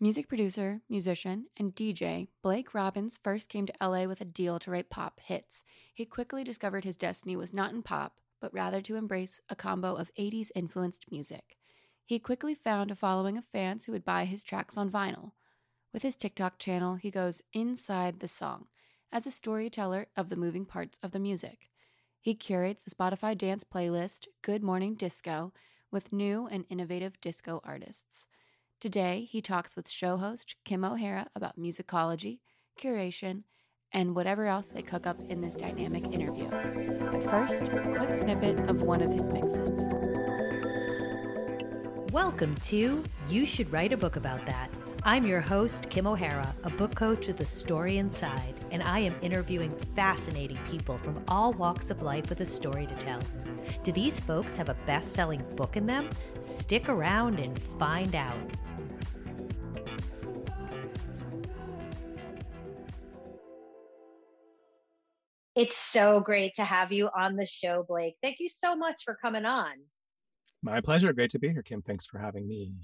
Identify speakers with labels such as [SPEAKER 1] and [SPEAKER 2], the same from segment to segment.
[SPEAKER 1] Music producer, musician, and DJ, Blake Robbins first came to LA with a deal to write pop hits. He quickly discovered his destiny was not in pop, but rather to embrace a combo of 80s influenced music. He quickly found a following of fans who would buy his tracks on vinyl. With his TikTok channel, he goes inside the song as a storyteller of the moving parts of the music. He curates a Spotify dance playlist, Good Morning Disco, with new and innovative disco artists. Today, he talks with show host Kim O'Hara about musicology, curation, and whatever else they cook up in this dynamic interview. But first, a quick snippet of one of his mixes.
[SPEAKER 2] Welcome to You Should Write a Book About That. I'm your host, Kim O'Hara, a book coach with a story inside, and I am interviewing fascinating people from all walks of life with a story to tell. Do these folks have a best selling book in them? Stick around and find out. It's so great to have you on the show, Blake. Thank you so much for coming on.
[SPEAKER 3] My pleasure. Great to be here, Kim. Thanks for having me.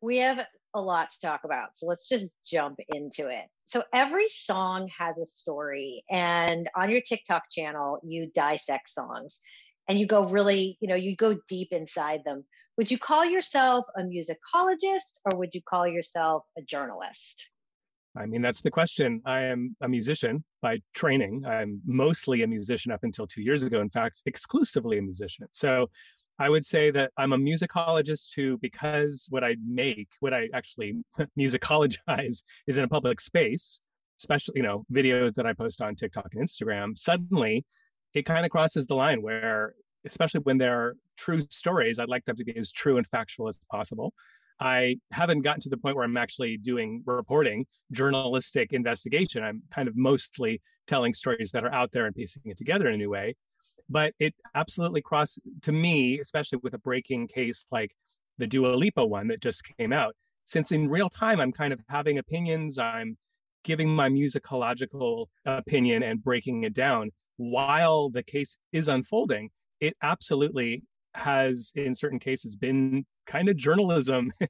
[SPEAKER 2] We have a lot to talk about, so let's just jump into it. So, every song has a story, and on your TikTok channel, you dissect songs and you go really, you know, you go deep inside them. Would you call yourself a musicologist or would you call yourself a journalist?
[SPEAKER 3] I mean, that's the question. I am a musician by training. I'm mostly a musician up until two years ago. In fact, exclusively a musician. So I would say that I'm a musicologist who, because what I make, what I actually musicologize is in a public space, especially, you know, videos that I post on TikTok and Instagram, suddenly it kind of crosses the line where, especially when there are true stories, I'd like them to be as true and factual as possible. I haven't gotten to the point where I'm actually doing reporting, journalistic investigation. I'm kind of mostly telling stories that are out there and piecing it together in a new way. But it absolutely crossed to me, especially with a breaking case like the Dua Lipa one that just came out. Since in real time, I'm kind of having opinions, I'm giving my musicological opinion and breaking it down while the case is unfolding. It absolutely has, in certain cases, been kind of journalism.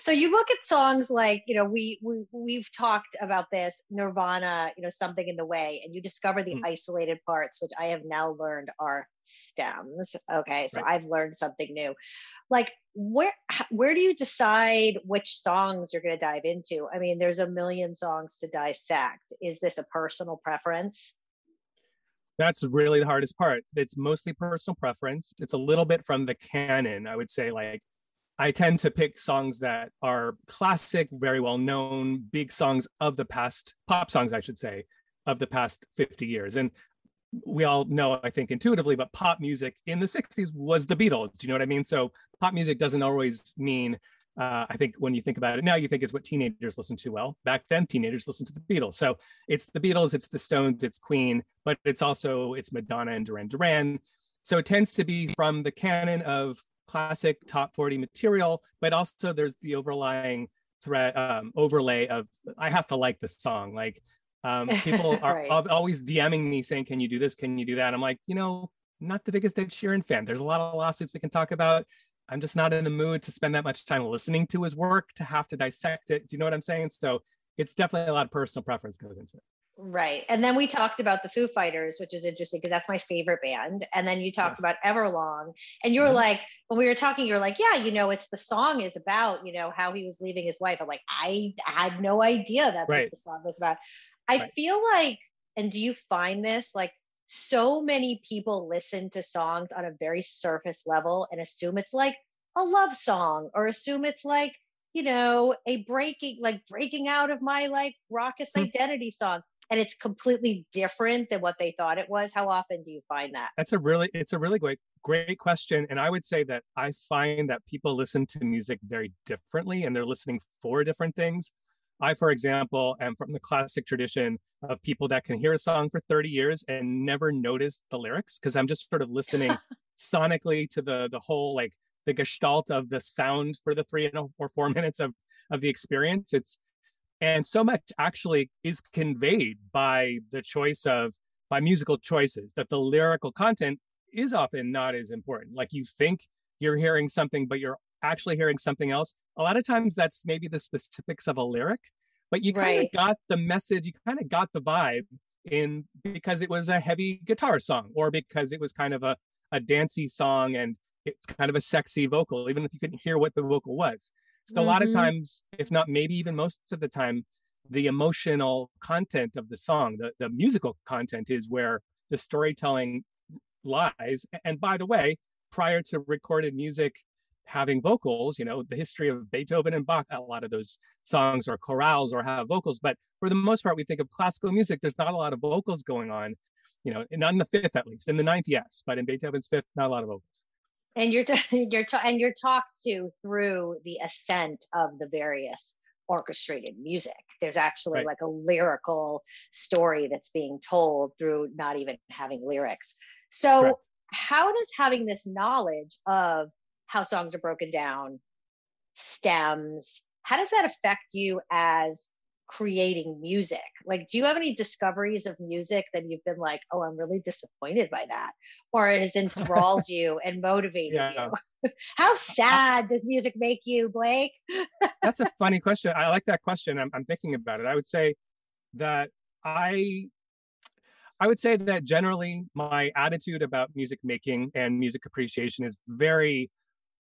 [SPEAKER 2] so you look at songs like you know we, we we've talked about this nirvana you know something in the way and you discover the mm. isolated parts which i have now learned are stems okay so right. i've learned something new like where where do you decide which songs you're going to dive into i mean there's a million songs to dissect is this a personal preference
[SPEAKER 3] that's really the hardest part. It's mostly personal preference. It's a little bit from the canon. I would say, like, I tend to pick songs that are classic, very well known, big songs of the past, pop songs, I should say, of the past 50 years. And we all know, I think, intuitively, but pop music in the 60s was the Beatles. Do you know what I mean? So pop music doesn't always mean uh, I think when you think about it now, you think it's what teenagers listen to. Well, back then, teenagers listened to the Beatles. So it's the Beatles, it's the Stones, it's Queen, but it's also it's Madonna and Duran Duran. So it tends to be from the canon of classic top 40 material, but also there's the overlying threat um, overlay of I have to like this song. Like um, people are right. always DMing me saying, "Can you do this? Can you do that?" I'm like, you know, not the biggest Ed Sheeran fan. There's a lot of lawsuits we can talk about. I'm just not in the mood to spend that much time listening to his work to have to dissect it. Do you know what I'm saying? So it's definitely a lot of personal preference goes into it.
[SPEAKER 2] Right. And then we talked about the Foo Fighters, which is interesting because that's my favorite band. And then you talked yes. about Everlong. And you were mm-hmm. like, when we were talking, you're like, yeah, you know, it's the song is about, you know, how he was leaving his wife. I'm like, I had no idea that's right. what the song was about. I right. feel like, and do you find this like so many people listen to songs on a very surface level and assume it's like a love song or assume it's like you know a breaking like breaking out of my like raucous hmm. identity song. And it's completely different than what they thought it was. How often do you find that?
[SPEAKER 3] That's a really it's a really great great question. And i would say that i find that people listen to music very differently and they're listening for different things I, for example, am from the classic tradition of people that can hear a song for 30 years and never notice the lyrics because I'm just sort of listening sonically to the the whole like the gestalt of the sound for the three or four minutes of of the experience. It's and so much actually is conveyed by the choice of by musical choices that the lyrical content is often not as important. Like you think you're hearing something, but you're actually hearing something else. A lot of times that's maybe the specifics of a lyric, but you kind of
[SPEAKER 2] Right.
[SPEAKER 3] got the message, you kind of got the vibe in because it was a heavy guitar song or because it was kind of a, a dancey song and it's kind of a sexy vocal, even if you couldn't hear what the vocal was. So a lot of
[SPEAKER 2] mm-hmm.
[SPEAKER 3] times, if not maybe even most of the time, the emotional content of the song, the, the musical content is where the storytelling lies. And by the way, prior to recorded music having vocals, you know, the history of Beethoven and Bach, a lot of those songs are chorales or have vocals. But for the most part, we think of classical music, there's not a lot of vocals going on, you know, not in the fifth at least. In the ninth, yes, but in Beethoven's fifth, not a lot of vocals.
[SPEAKER 2] and you're t- you're t- and you're talked to through the ascent of the various orchestrated music there's actually
[SPEAKER 3] Right.
[SPEAKER 2] like a lyrical story that's being told through not even having lyrics so
[SPEAKER 3] Correct.
[SPEAKER 2] how does having this knowledge of how songs are broken down stems how does that affect you as creating music like do you have any discoveries of music that you've been like oh i'm really disappointed by that or it has enthralled you and motivated
[SPEAKER 3] Yeah.
[SPEAKER 2] you how sad does music make you blake
[SPEAKER 3] That's a funny question. I like that question. I'm, I'm thinking about it. I would say that I I would say that generally my attitude about music making and music appreciation is very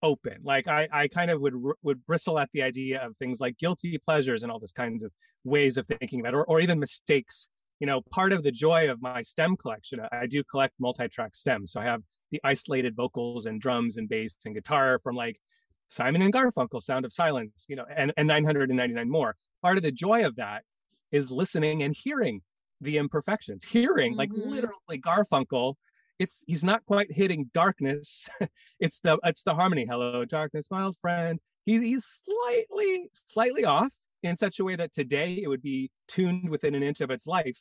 [SPEAKER 3] open. Like I, I kind of would would bristle at the idea of things like guilty pleasures and all this kinds of ways of thinking about, it, or or even mistakes. You know, part of the joy of my stem collection, I do collect multi-track stems. So I have the isolated vocals and drums and bass and guitar from like Simon and Garfunkel, Sound of Silence, you know, and, and 999 more. Part of the joy of that is listening and hearing the imperfections, hearing like
[SPEAKER 2] Mhm.
[SPEAKER 3] literally Garfunkel. It's he's not quite hitting darkness. it's the it's the harmony. Hello, darkness, my old friend. He's he's slightly slightly off in such a way that today it would be tuned within an inch of its life.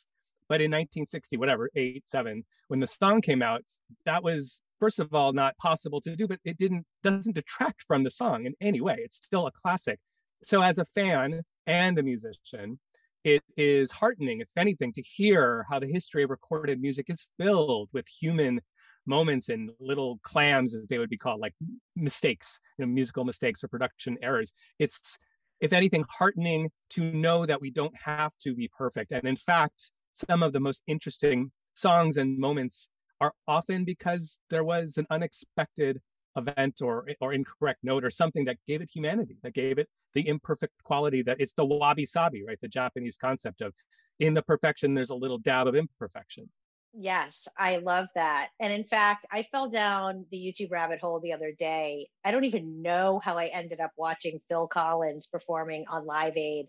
[SPEAKER 3] But in 1960, whatever, eight, seven, when the song came out, that was first of all not possible to do, but it didn't doesn't detract from the song in any way. It's still a classic. So as a fan and a musician, it is heartening, if anything, to hear how the history of recorded music is filled with human moments and little clams, as they would be called, like mistakes, you know, musical mistakes or production errors. It's, if anything, heartening to know that we don't have to be perfect. And in fact, some of the most interesting songs and moments are often because there was an unexpected event or or incorrect note or something that gave it humanity that gave it the imperfect quality that it's the wabi sabi right the japanese concept of in the perfection there's a little dab of imperfection
[SPEAKER 2] Yes, I love that. And in fact, I fell down the YouTube rabbit hole the other day. I don't even know how I ended up watching Phil Collins performing on Live Aid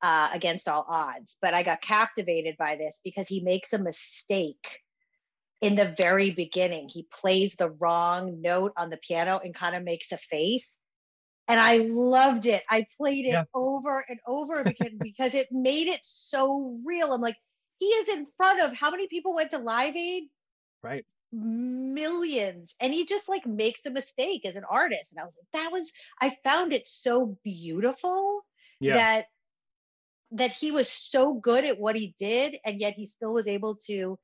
[SPEAKER 2] uh, against all odds, but I got captivated by this because he makes a mistake in the very beginning. He plays the wrong note on the piano and kind of makes a face. And I loved it. I played it
[SPEAKER 3] Yeah.
[SPEAKER 2] over and over again because it made it so real. I'm like, he is in front of how many people went to Live Aid?
[SPEAKER 3] right
[SPEAKER 2] Millions. And he just like makes a mistake as an artist. And I was like, that was, I found it so beautiful
[SPEAKER 3] yeah
[SPEAKER 2] that that he was so good at what he did and yet he still was able to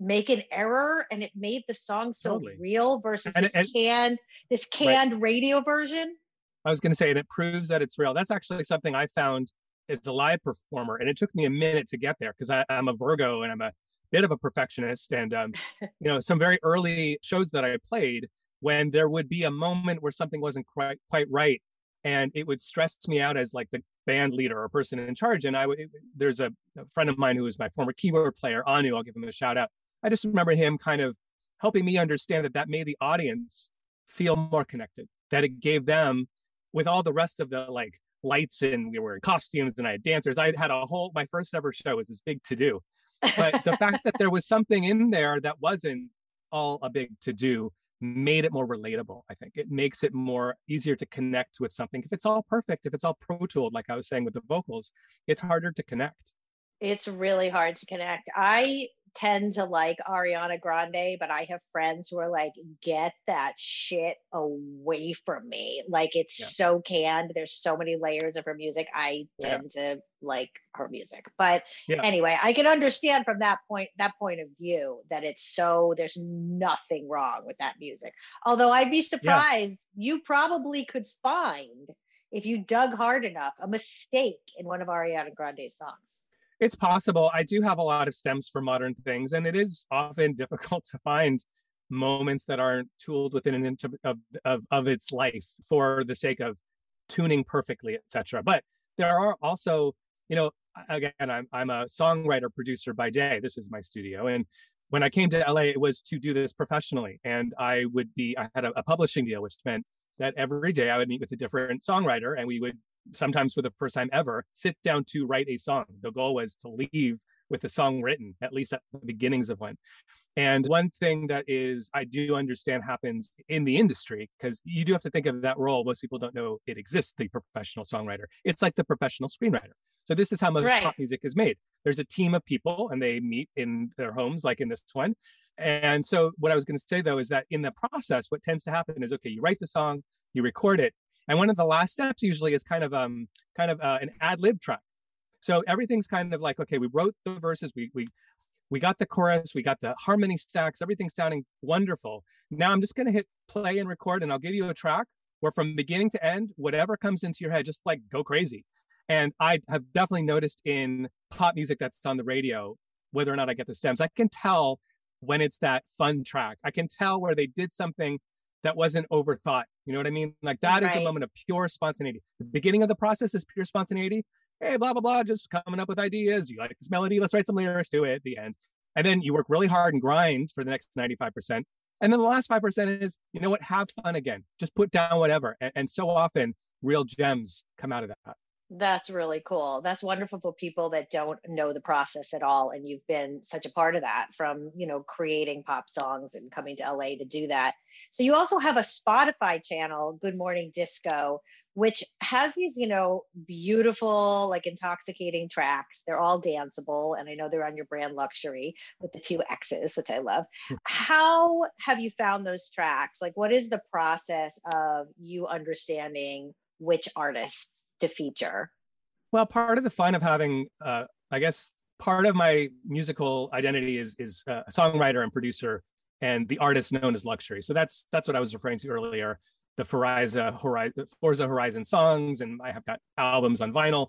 [SPEAKER 2] make an error and it made the song so
[SPEAKER 3] Totally.
[SPEAKER 2] real versus
[SPEAKER 3] And-
[SPEAKER 2] this
[SPEAKER 3] and-
[SPEAKER 2] canned this canned radio version?
[SPEAKER 3] I was going to say and it proves that it's real. That's actually something i found as a live performer and it took me a minute to get there because i'm a virgo and i'm a bit of a perfectionist and um, you know some very early shows that i played when there would be a moment where something wasn't quite quite right and it would stress me out as like the band leader or person in charge and i would there's a, a friend of mine who was my former keyboard player anu i'll give him a shout out i just remember him kind of helping me understand that that made the audience feel more connected that it gave them with all the rest of the like lights and we were in costumes and i had dancers i had a whole my first ever show was this big to do but the fact that there was something in there that wasn't all a big to do made it more relatable i think. It makes it more easier to connect with something. If it's all perfect if it's all pro tooled like i was saying with the vocals it's harder to connect.
[SPEAKER 2] It's really hard to connect. I tend to like Ariana Grande, but I have friends who are like, get that shit away from me. Like it's yeah. so canned. There's so many layers of her music. I tend yeah. to like her music. But yeah. anyway, I can understand from that point, that point of view that it's so there's nothing wrong with that music. Although I'd be surprised, you probably could find if you dug hard enough a mistake in one of Ariana Grande's songs.
[SPEAKER 3] It's possible. I do have a lot of stems for modern things, and it is often difficult to find moments that aren't tooled within an inch of, of, of its life for the sake of tuning perfectly, etc. But there are also, you know, again, I'm I'm a songwriter producer by day. This is my studio, and when I came to LA, it was to do this professionally, and I would be I had a, a publishing deal, which meant that every day I would meet with a different songwriter, and we would sometimes for the first time ever, sit down to write a song. The goal was to leave with a song written, at least at the beginnings of one. And one thing that is, I do understand happens in the industry, because you do have to think of that role. Most people don't know it exists, the professional songwriter. It's like the professional screenwriter. So this is how most right. pop music is made. There's a team of people and they meet in their homes, like in this one. And so what I was going to say though is that in the process, what tends to happen is okay, you write the song, you record it, and one of the last steps usually is kind of um kind of uh, an ad lib track. So everything's kind of like okay, we wrote the verses, we we we got the chorus, we got the harmony stacks, everything's sounding wonderful. Now I'm just going to hit play and record, and I'll give you a track where from beginning to end, whatever comes into your head, just like go crazy. And I have definitely noticed in pop music that's on the radio, whether or not I get the stems, I can tell when it's that fun track. I can tell where they did something that wasn't overthought. You know what I mean? Like that right. is a moment of pure spontaneity. The beginning of the process is pure spontaneity. Hey, blah, blah, blah, just coming up with ideas. You like this melody? Let's write some lyrics to it. The end. And then you work really hard and grind for the next 95%. And then the last 5% is, you know what, have fun again. Just put down whatever. And, and so often real gems come out of that.
[SPEAKER 2] That's really cool. That's wonderful for people that don't know the process at all. And you've been such a part of that from, you know, creating pop songs and coming to LA to do that. So you also have a Spotify channel, Good Morning Disco, which has these, you know, beautiful, like intoxicating tracks. They're all danceable. And I know they're on your brand LUXXURY with the two X's, which I love. Hmm. How have you found those tracks? Like, what is the process of you understanding which artists to feature?
[SPEAKER 3] Well, part of the fun of having, uh, I guess, part of my musical identity is is a songwriter and producer, and the artist known as LUXXURY. So that's that's what I was referring to earlier. The Forza Horizon, Forza Horizon songs, and I have got albums on vinyl.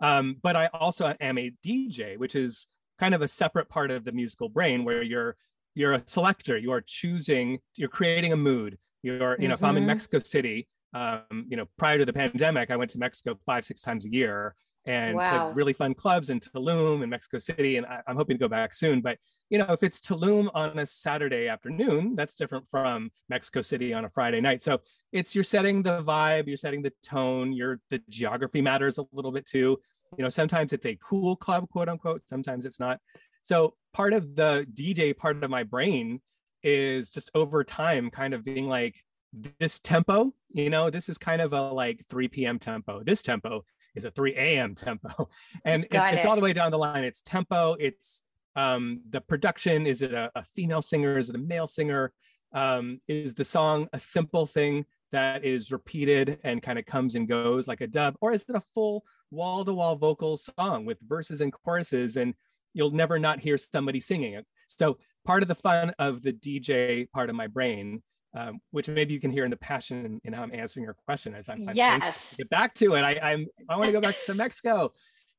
[SPEAKER 3] Um, but I also am a DJ, which is kind of a separate part of the musical brain, where you're you're a selector. You are choosing. You're creating a mood. You're, you know, mm-hmm. if I'm in mm-hmm. Mexico City, um, you know, prior to the pandemic, I went to Mexico five, six times a year and wow. really fun clubs in Tulum and Mexico City. And I, am hoping to go back soon. But, you know, if it's Tulum on a Saturday afternoon, that's different from Mexico City on a Friday night. So it's you're setting the vibe, you're setting the tone, your the geography matters a little bit too. You know, sometimes it's a cool club, quote unquote, sometimes it's not. So part of the DJ part of my brain is just over time kind of being like, this tempo, you know, this is kind of a like 3 p.m. tempo. This tempo is a 3 a.m. tempo. And it's, it. it's, all the way down the line. It's tempo, it's um, the production. Is it a, a, female singer? Is it a male singer? Um, is the song a simple thing that is repeated and kind of comes and goes like a dub? Or is it a full wall to wall vocal song with verses and choruses? And you'll never not hear somebody singing it. So part of the fun of the DJ part of my brain um, which maybe you can hear in the passion in how I'm answering your question as I'm,
[SPEAKER 2] I'm yes.
[SPEAKER 3] get back to it. I, I'm I want to go back to Mexico.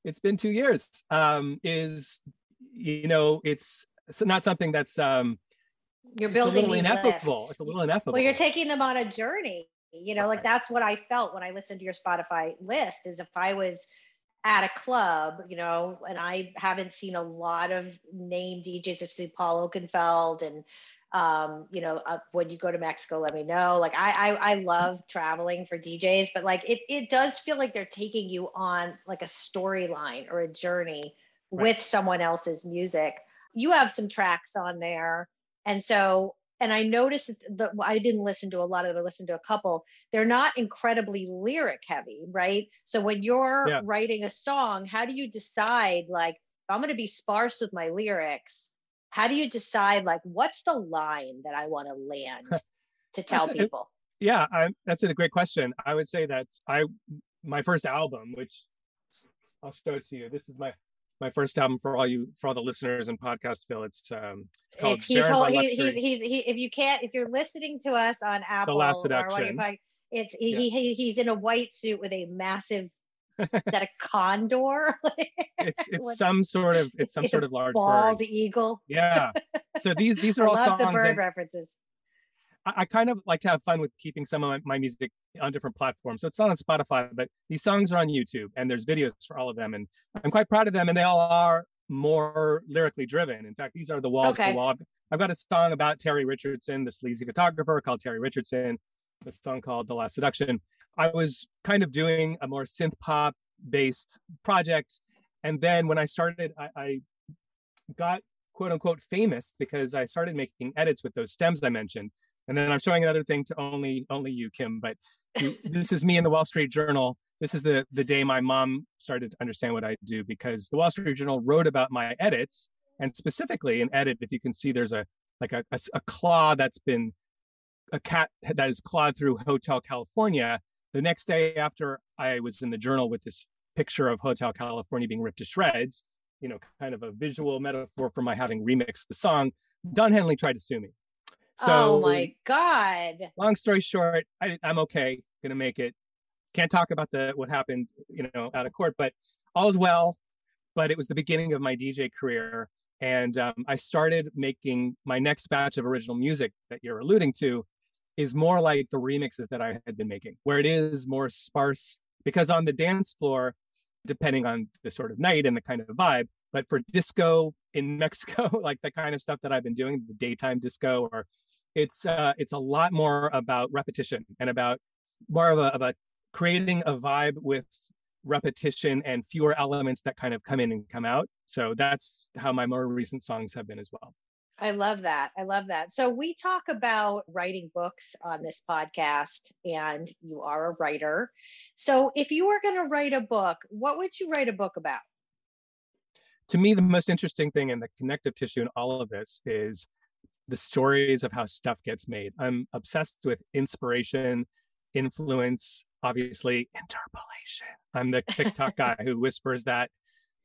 [SPEAKER 3] It's been two years. Um, is you know it's not something that's um,
[SPEAKER 2] you're building
[SPEAKER 3] it's a little ineffable.
[SPEAKER 2] Lists.
[SPEAKER 3] It's a little ineffable.
[SPEAKER 2] Well, you're taking them on a journey. You know, like that's what I felt when I listened to your Spotify list. Is if I was at a club, you know, and I haven't seen a lot of name DJs. I've seen Paul Oakenfold and um, you know, uh, when you go to Mexico, let me know. Like I, I, I love traveling for DJs, but like it, it does feel like they're taking you on like a storyline or a journey right. with someone else's music. You have some tracks on there, and so and I noticed that I didn't listen to a lot of it. I listened to a couple. They're not incredibly lyric heavy, right? So when you're yeah. writing a song, how do you decide like I'm going to be sparse with my lyrics? How do you decide like what's the line that I want to land to tell
[SPEAKER 3] That's a-
[SPEAKER 2] people?
[SPEAKER 3] Yeah, I, that's a great question. I would say that I my first album, which I'll show it to you. This is my my first album for all you for all the listeners in Podcastville. It's um it's called
[SPEAKER 2] It's, he's, whole,
[SPEAKER 3] von
[SPEAKER 2] he, he's, he's, he, if you can't, if you're listening to us on Apple the
[SPEAKER 3] Last
[SPEAKER 2] or what you it's he,
[SPEAKER 3] Yeah.
[SPEAKER 2] he, he, he's in a white suit with a massive, is that a condor?
[SPEAKER 3] it's it's
[SPEAKER 2] What-
[SPEAKER 3] some sort of it's some
[SPEAKER 2] It's
[SPEAKER 3] sort of large
[SPEAKER 2] bald
[SPEAKER 3] bird.
[SPEAKER 2] eagle.
[SPEAKER 3] Yeah. So these these are all
[SPEAKER 2] love the bird references.
[SPEAKER 3] I, I kind of like to have fun with keeping some of my, my music on different platforms. So it's not on Spotify, but these songs are on YouTube and there's videos for all of them. And I'm quite proud of them. And they all are more lyrically driven. In fact, these are the wall
[SPEAKER 2] Okay.
[SPEAKER 3] to wall. I've got a song about Terry Richardson, the sleazy photographer called Terry Richardson, a song called The Last Seduction. I was kind of doing a more synth pop based project. And then when I started, I, I got quote unquote famous because I started making edits with those stems I mentioned. And then I'm showing another thing to only only you, Kim. But this is me in the Wall Street Journal. This is the the day my mom started to understand what I do because the Wall Street Journal wrote about my edits and specifically an edit. If you can see, there's a like a a claw that's been a cat that is clawed through Hotel California. The next day after I was in the journal with this picture of Hotel California being ripped to shreds, you know, kind of a visual metaphor for my having remixed the song. Don Henley tried to sue me. So
[SPEAKER 2] oh my God.
[SPEAKER 3] long story short, I, I'm okay, gonna make it. Can't talk about the what happened, you know, out of court, but all's well. But it was the beginning of my DJ career, and um, I started making my next batch of original music that you're alluding to is more like the remixes that I had been making, where it is more sparse. Because on the dance floor, depending on the sort of night and the kind of vibe, but for disco in Mexico, like the kind of stuff that I've been doing, the daytime disco or it's uh it's a lot more about repetition and about more of a, of a creating a vibe with repetition and fewer elements that kind of come in and come out so that's how my more recent songs have been as well
[SPEAKER 2] I love that. I love that. So we talk about writing books on this podcast, and you are a writer. So if you were going to write a book, what would you write a book about?
[SPEAKER 3] to me the most interesting thing in the connective tissue in all of this is the stories of how stuff gets made i'm obsessed with inspiration influence obviously interpolation i'm the tiktok guy who whispers that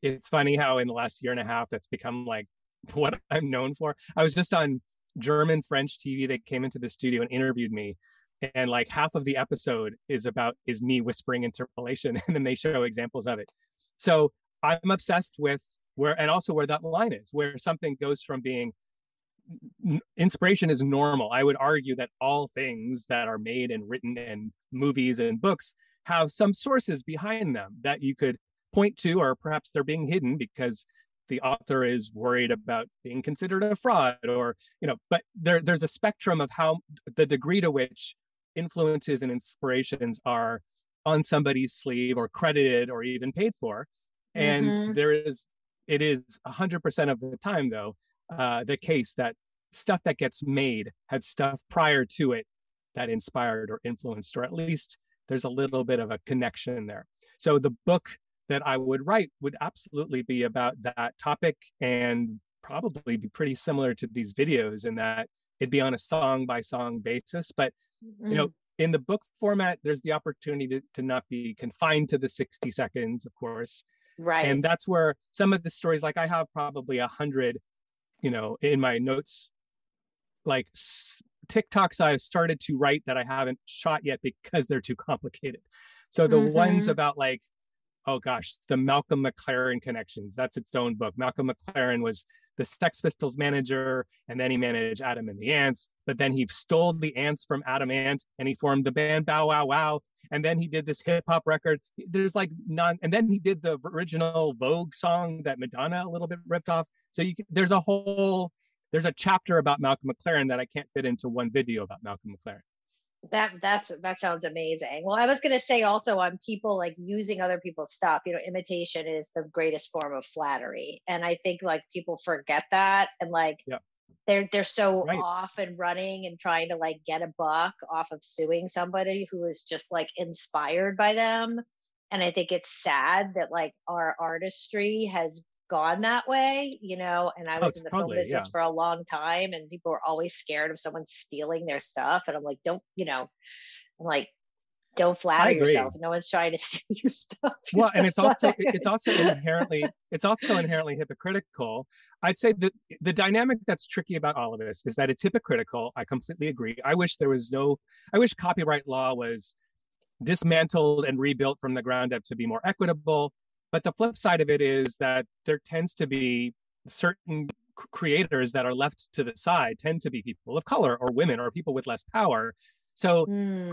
[SPEAKER 3] it's funny how in the last year and a half that's become like what i'm known for. I was just on german french tv they came into the studio and interviewed me. And like half of the episode is about is me whispering interpolation and then they show examples of it. So i'm obsessed with where and also where that line is where something goes from being inspiration is normal. I would argue that all things that are made and written in movies and books have some sources behind them that you could point to or perhaps they're being hidden because the author is worried about being considered a fraud or you know but there there's a spectrum of how the degree to which influences and inspirations are on somebody's sleeve or credited or even paid for and
[SPEAKER 2] Mhm.
[SPEAKER 3] there is it is 100% of the time though uh, the case that stuff that gets made had stuff prior to it that inspired or influenced or at least there's a little bit of a connection there so the book that i would write would absolutely be about that topic and probably be pretty similar to these videos in that it'd be on a song by song basis but you know in the book format there's the opportunity to, to not be confined to the 60 seconds of course
[SPEAKER 2] right.
[SPEAKER 3] and that's where some of the stories like i have probably a hundred you know in my notes like tiktoks i've started to write that i haven't shot yet because they're too complicated so the ones
[SPEAKER 2] Mhm.
[SPEAKER 3] about like oh gosh the malcolm mclaren connections that's its own book malcolm mclaren was the sex pistols manager and then he managed adam and the ants but then he stole the ants from adam ant and he formed the band bow wow wow and then he did this hip hop record. There's like none, and then he did the original Vogue song that Madonna a little bit ripped off. So you there's a whole there's a chapter about Malcolm McLaren that I can't fit into one video about Malcolm McLaren.
[SPEAKER 2] That that's that sounds amazing. Well, I was going to say also on people like using other people's stuff. You know, imitation is the greatest form of flattery, and I think like people forget that, and like
[SPEAKER 3] Yeah.
[SPEAKER 2] they're they're so
[SPEAKER 3] Right.
[SPEAKER 2] off and running and trying to like get a buck off of suing somebody who is just like inspired by them. And I think it's sad that like our artistry has gone that way, you know, and I
[SPEAKER 3] Oh,
[SPEAKER 2] was in the film business
[SPEAKER 3] yeah.
[SPEAKER 2] for a long time and people were always scared of someone stealing their stuff. And I'm like, don't, you know, I'm like, don't flatter yourself. No one's trying to steal your stuff. Your
[SPEAKER 3] well and it's also it's also inherently it's also inherently hypocritical i'd say that the dynamic that's tricky about all of this is that it's hypocritical i completely agree i wish there was no i wish copyright law was dismantled and rebuilt from the ground up to be more equitable but the flip side of it is that there tends to be certain creators that are left to the side tend to be people of color or women or people with less power so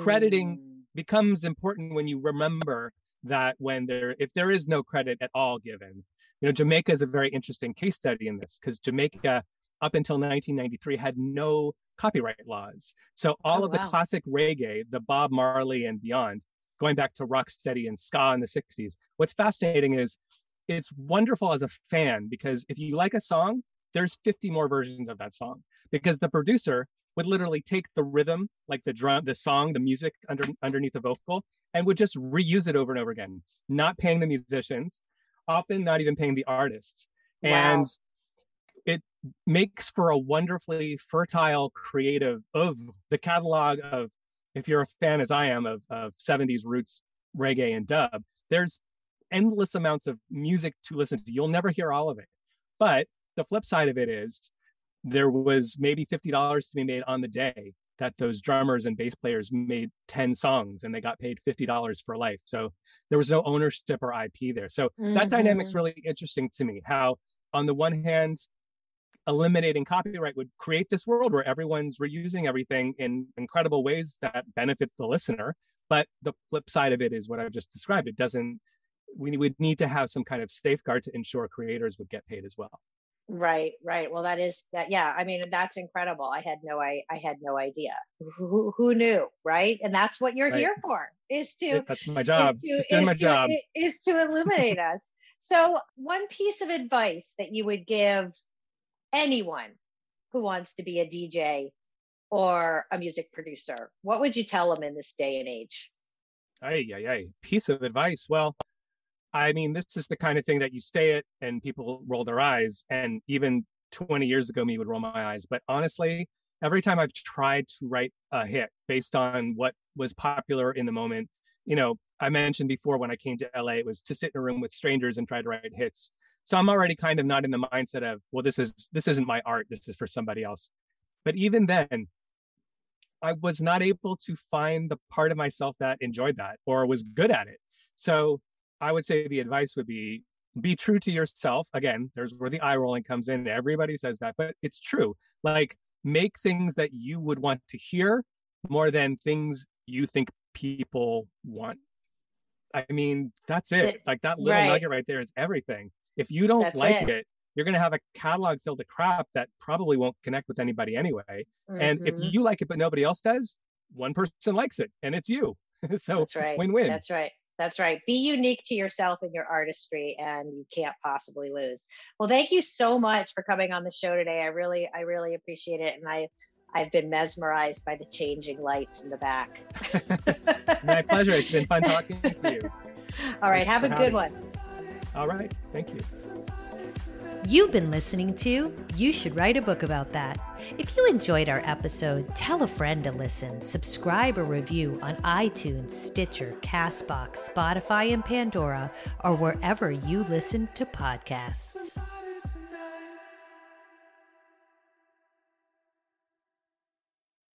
[SPEAKER 3] crediting
[SPEAKER 2] Mm.
[SPEAKER 3] becomes important when you remember that when there if there is no credit at all given you know jamaica is a very interesting case study in this because jamaica up until 1993 had no copyright laws so all
[SPEAKER 2] Oh,
[SPEAKER 3] of the
[SPEAKER 2] wow.
[SPEAKER 3] classic reggae the bob marley and beyond going back to rocksteady and ska in the 60s what's fascinating is it's wonderful as a fan because if you like a song there's 50 more versions of that song because the producer would literally take the rhythm, like the drum, the song, the music under underneath the vocal, and would just reuse it over and over again, not paying the musicians, often not even paying the artists.
[SPEAKER 2] Wow.
[SPEAKER 3] And it makes for a wonderfully fertile creative of the catalog of if you're a fan as I am of, of 70s roots reggae and dub, there's endless amounts of music to listen to. You'll never hear all of it. But the flip side of it is there was maybe $50 to be made on the day that those drummers and bass players made 10 songs and they got paid $50 for life. So there was no ownership or IP there. So that dynamic's
[SPEAKER 2] Mhm.
[SPEAKER 3] really interesting to me. How, on the one hand, eliminating copyright would create this world where everyone's reusing everything in incredible ways that benefit the listener. But the flip side of it is what I've just described. It doesn't, we would need to have some kind of safeguard to ensure creators would get paid as well.
[SPEAKER 2] Right, right. Well, that is that. Yeah, I mean, that's incredible. I had no, I, I had no idea. Who, who knew, right? And that's what you're
[SPEAKER 3] Right.
[SPEAKER 2] here for, is to
[SPEAKER 3] That's my job.
[SPEAKER 2] is to, is
[SPEAKER 3] my
[SPEAKER 2] to-
[SPEAKER 3] job.
[SPEAKER 2] is to illuminate us. So, one piece of advice that you would give anyone who wants to be a DJ or a music producer, what would you tell them in this day and age?
[SPEAKER 3] Hey, yeah, yeah. Piece of advice. Well, I mean, this is the kind of thing that you say it and people roll their eyes. And even 20 years ago, me would roll my eyes. But honestly, every time I've tried to write a hit based on what was popular in the moment, you know, I mentioned before when I came to LA, it was to sit in a room with strangers and try to write hits. So I'm already kind of not in the mindset of, well, this is this isn't my art. This is for somebody else. But even then, I was not able to find the part of myself that enjoyed that or was good at it. So I would say the advice would be be true to yourself. Again, there's where the eye rolling comes in. Everybody says that, but it's true. Like make things that you would want to hear more than things you think people want. I mean, that's it. Like that little
[SPEAKER 2] right.
[SPEAKER 3] nugget right there is everything. If you don't
[SPEAKER 2] That's
[SPEAKER 3] like
[SPEAKER 2] it.
[SPEAKER 3] it, you're going to have a catalog filled with crap that probably won't connect with anybody anyway. And if
[SPEAKER 2] Mhm.
[SPEAKER 3] you like it but nobody else does, one person likes it and it's you. so
[SPEAKER 2] That's right.
[SPEAKER 3] win-win.
[SPEAKER 2] That's right. That's right. Be unique to yourself and your artistry, and you can't possibly lose. Well, thank you so much for coming on the show today. I really, I really appreciate it, and I, I've been mesmerized by the changing lights in the back.
[SPEAKER 3] My pleasure. It's been fun talking to you.
[SPEAKER 2] All right,
[SPEAKER 3] Thanks
[SPEAKER 2] have a good
[SPEAKER 3] having
[SPEAKER 2] one.
[SPEAKER 3] All right. Thank you.
[SPEAKER 4] You've been listening to You Should Write a Book About That. If you enjoyed our episode, tell a friend to listen, subscribe or review on iTunes, Stitcher, Castbox, Spotify, and Pandora, or wherever you listen to podcasts.